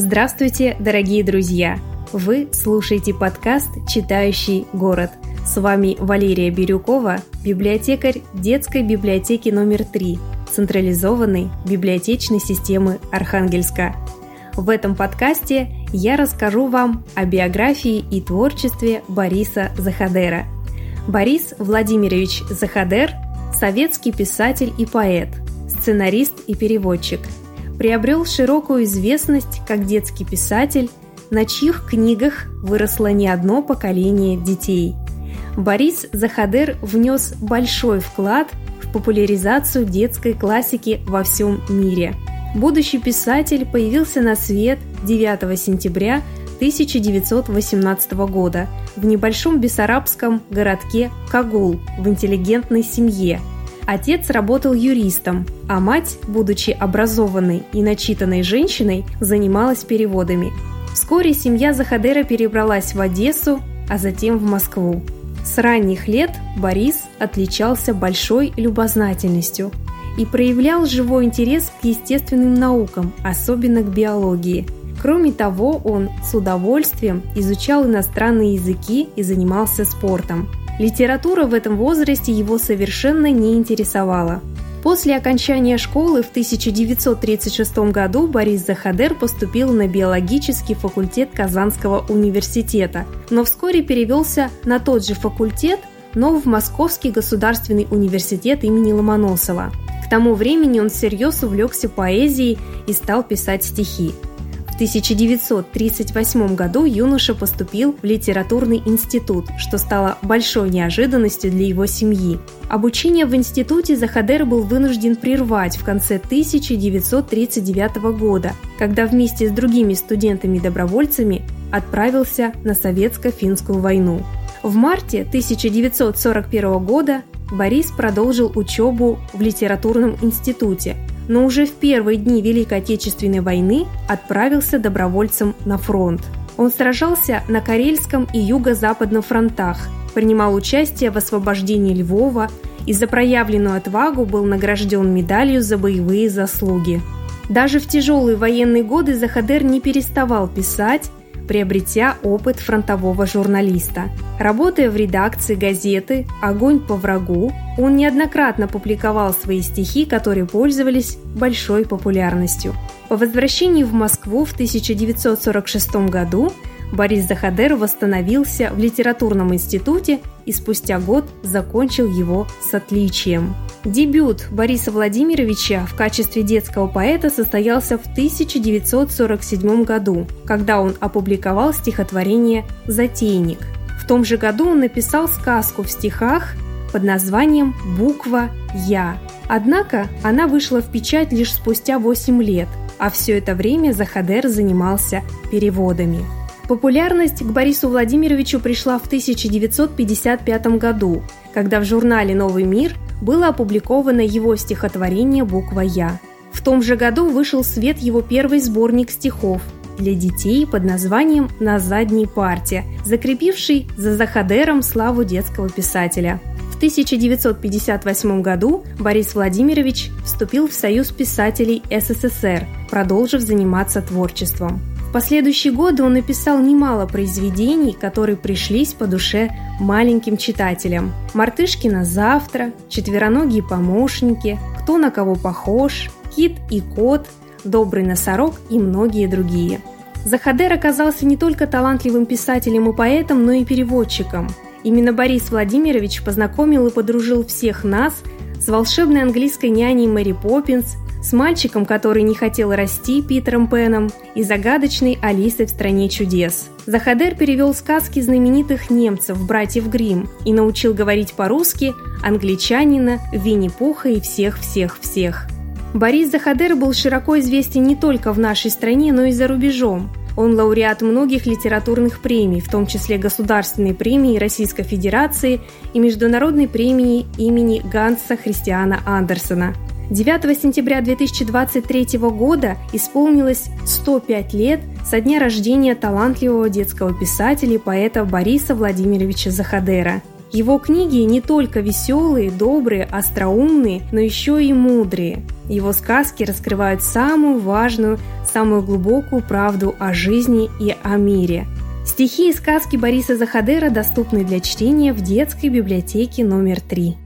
Здравствуйте, дорогие друзья! Вы слушаете подкаст «Читающий город». С вами Валерия Бирюкова, библиотекарь детской библиотеки номер 3 централизованной библиотечной системы Архангельска. В этом подкасте я расскажу вам о биографии и творчестве Бориса Захадера. Борис Владимирович Захадер – советский писатель и поэт, сценарист и переводчик – приобрел широкую известность как детский писатель, на чьих книгах выросло не одно поколение детей. Борис Захадер внес большой вклад в популяризацию детской классики во всем мире. Будущий писатель появился на свет 9 сентября 1918 года в небольшом бессарабском городке Кагул в интеллигентной семье – Отец работал юристом, а мать, будучи образованной и начитанной женщиной, занималась переводами. Вскоре семья Захадера перебралась в Одессу, а затем в Москву. С ранних лет Борис отличался большой любознательностью и проявлял живой интерес к естественным наукам, особенно к биологии. Кроме того, он с удовольствием изучал иностранные языки и занимался спортом. Литература в этом возрасте его совершенно не интересовала. После окончания школы в 1936 году Борис Захадер поступил на биологический факультет Казанского университета, но вскоре перевелся на тот же факультет, но в Московский государственный университет имени Ломоносова. К тому времени он всерьез увлекся поэзией и стал писать стихи. 1938 году юноша поступил в литературный институт, что стало большой неожиданностью для его семьи. Обучение в институте Захадер был вынужден прервать в конце 1939 года, когда вместе с другими студентами-добровольцами отправился на советско-финскую войну. В марте 1941 года Борис продолжил учебу в литературном институте, но уже в первые дни Великой Отечественной войны отправился добровольцем на фронт. Он сражался на Карельском и Юго-Западном фронтах, принимал участие в освобождении Львова и за проявленную отвагу был награжден медалью за боевые заслуги. Даже в тяжелые военные годы Захадер не переставал писать, приобретя опыт фронтового журналиста. Работая в редакции газеты «Огонь по врагу», он неоднократно публиковал свои стихи, которые пользовались большой популярностью. По возвращении в Москву в 1946 году Борис Захадер восстановился в литературном институте и спустя год закончил его с отличием. Дебют Бориса Владимировича в качестве детского поэта состоялся в 1947 году, когда он опубликовал стихотворение «Затейник». В том же году он написал сказку в стихах под названием «Буква Я». Однако она вышла в печать лишь спустя 8 лет, а все это время Захадер занимался переводами. Популярность к Борису Владимировичу пришла в 1955 году, когда в журнале «Новый мир» было опубликовано его стихотворение «Буква Я». В том же году вышел в свет его первый сборник стихов для детей под названием «На задней парте», закрепивший за Захадером славу детского писателя. В 1958 году Борис Владимирович вступил в Союз писателей СССР, продолжив заниматься творчеством. В последующие годы он написал немало произведений, которые пришлись по душе маленьким читателям. «Мартышкина завтра», «Четвероногие помощники», «Кто на кого похож», «Кит и кот», «Добрый носорог» и многие другие. Захадер оказался не только талантливым писателем и поэтом, но и переводчиком. Именно Борис Владимирович познакомил и подружил всех нас с волшебной английской няней Мэри Поппинс, с мальчиком, который не хотел расти Питером Пеном, и загадочной Алисой в «Стране чудес». Захадер перевел сказки знаменитых немцев, братьев Гримм, и научил говорить по-русски англичанина, Винни-Пуха и всех-всех-всех. Борис Захадер был широко известен не только в нашей стране, но и за рубежом. Он лауреат многих литературных премий, в том числе Государственной премии Российской Федерации и Международной премии имени Ганса Христиана Андерсона – 9 сентября 2023 года исполнилось 105 лет со дня рождения талантливого детского писателя и поэта Бориса Владимировича Захадера. Его книги не только веселые, добрые, остроумные, но еще и мудрые. Его сказки раскрывают самую важную, самую глубокую правду о жизни и о мире. Стихи и сказки Бориса Захадера доступны для чтения в детской библиотеке номер три.